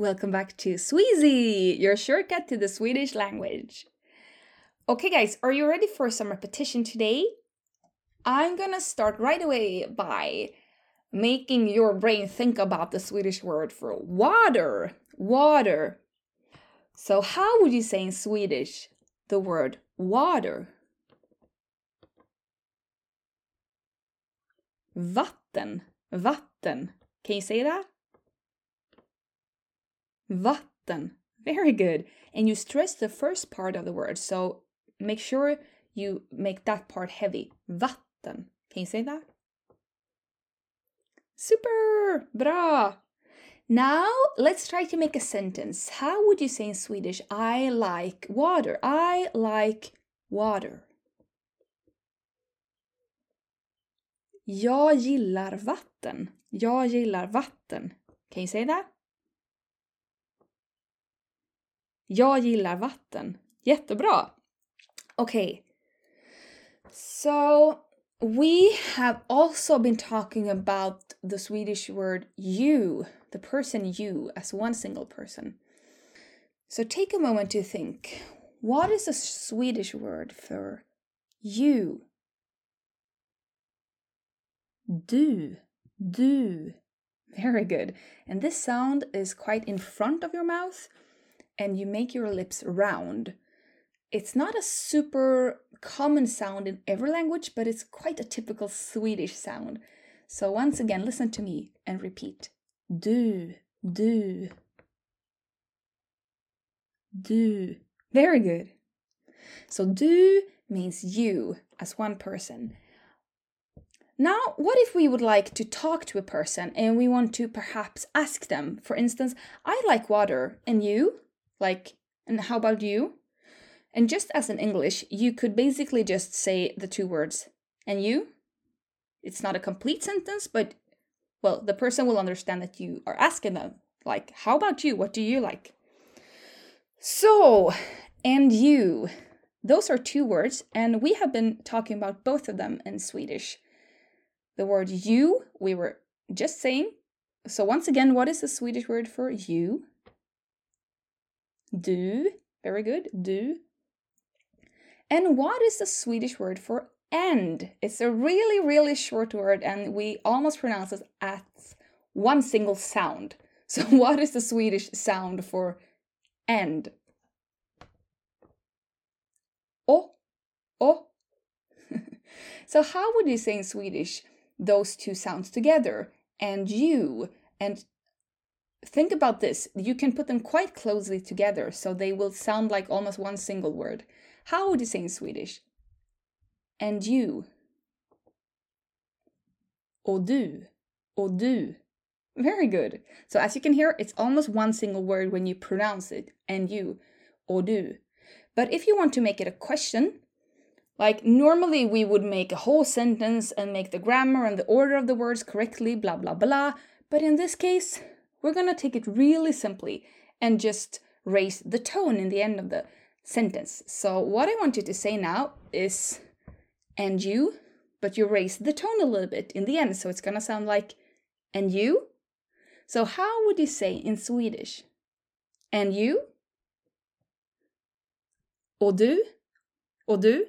Welcome back to Sweasy, your shortcut to the Swedish language. Okay, guys, are you ready for some repetition today? I'm gonna start right away by making your brain think about the Swedish word for water. Water. So, how would you say in Swedish the word water? Vatten. Vatten. Can you say that? Vatten. Very good. And you stress the first part of the word, so make sure you make that part heavy. Vatten. Can you say that? Super! Bra! Now let's try to make a sentence. How would you say in Swedish, I like water? I like water. Jag gillar vatten. Jag gillar vatten. Can you say that? Jag gillar vatten. Jättebra! Okay. So we have also been talking about the Swedish word you, the person you, as one single person. So take a moment to think what is a Swedish word for you? Du, du. Very good. And this sound is quite in front of your mouth and you make your lips round. It's not a super common sound in every language, but it's quite a typical Swedish sound. So once again, listen to me and repeat. Du, du. Du. Very good. So du means you as one person. Now, what if we would like to talk to a person and we want to perhaps ask them, for instance, I like water, and you? Like, and how about you? And just as in English, you could basically just say the two words, and you? It's not a complete sentence, but well, the person will understand that you are asking them, like, how about you? What do you like? So, and you. Those are two words, and we have been talking about both of them in Swedish. The word you, we were just saying. So, once again, what is the Swedish word for you? Du. Very good. Du. And what is the Swedish word for end? It's a really, really short word, and we almost pronounce it as one single sound. So, what is the Swedish sound for end? Oh, oh. so, how would you say in Swedish those two sounds together? And you, and think about this. You can put them quite closely together so they will sound like almost one single word. How would you say in Swedish? And you. Och du. Och du. Very good. So as you can hear, it's almost one single word when you pronounce it. And you. Och du. But if you want to make it a question, like normally we would make a whole sentence and make the grammar and the order of the words correctly, blah, blah, blah. But in this case, we're gonna take it really simply and just raise the tone in the end of the sentence. So what I want you to say now is and you, but you raise the tone a little bit in the end, so it's gonna sound like and you. So how would you say in Swedish? And you? Och du? Och du?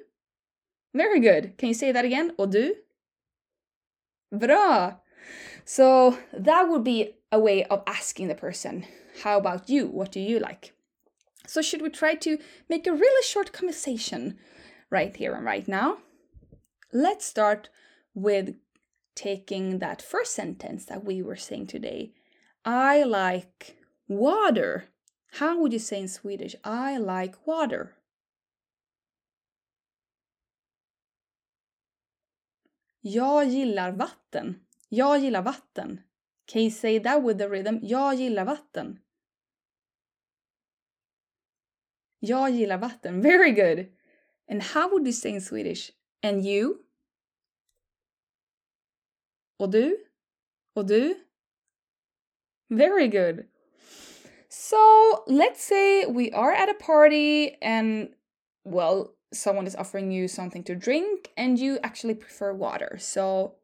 Very good. Can you say that again? Och du? Bra! So that would be a way of asking the person, how about you? What do you like? So, should we try to make a really short conversation right here and right now? Let's start with taking that first sentence that we were saying today. I like water. How would you say in Swedish? I like water. Jag gillar vatten. Jag gillar vatten. Can you say that with the rhythm? Jag gillar vatten. Jag gillar vatten. Very good. And how would you say in Swedish? And you? Och du? Och du? Very good. So let's say we are at a party and, well, someone is offering you something to drink and you actually prefer water. So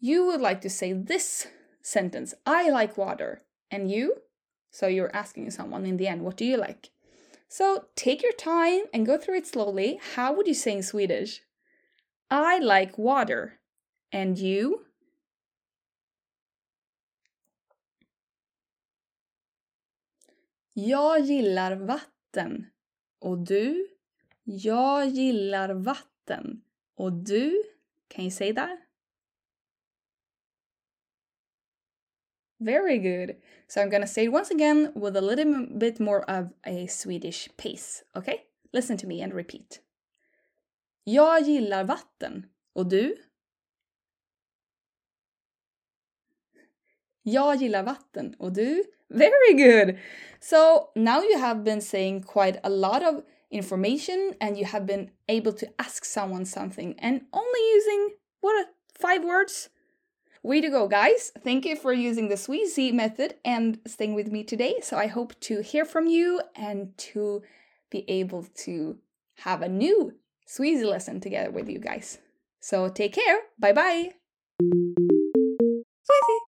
you would like to say this sentence I like water. And you? So you're asking someone in the end, what do you like? So take your time and go through it slowly. How would you say in Swedish? I like water. And you? Jag gillar vatten. Och du? Jag gillar vatten. Och du? Can you say that? Very good. So I'm gonna say it once again with a little bit more of a Swedish pace. Okay? Listen to me and repeat. Jag gillar vatten. Och du? Jag gillar vatten. Och du? Very good! So now you have been saying quite a lot of information and you have been able to ask someone something and only using what five words way to go guys. Thank you for using the Sweasy method and staying with me today. So i hope to hear from you and to be able to have a new Sweasy lesson together with you guys. So take care. Bye bye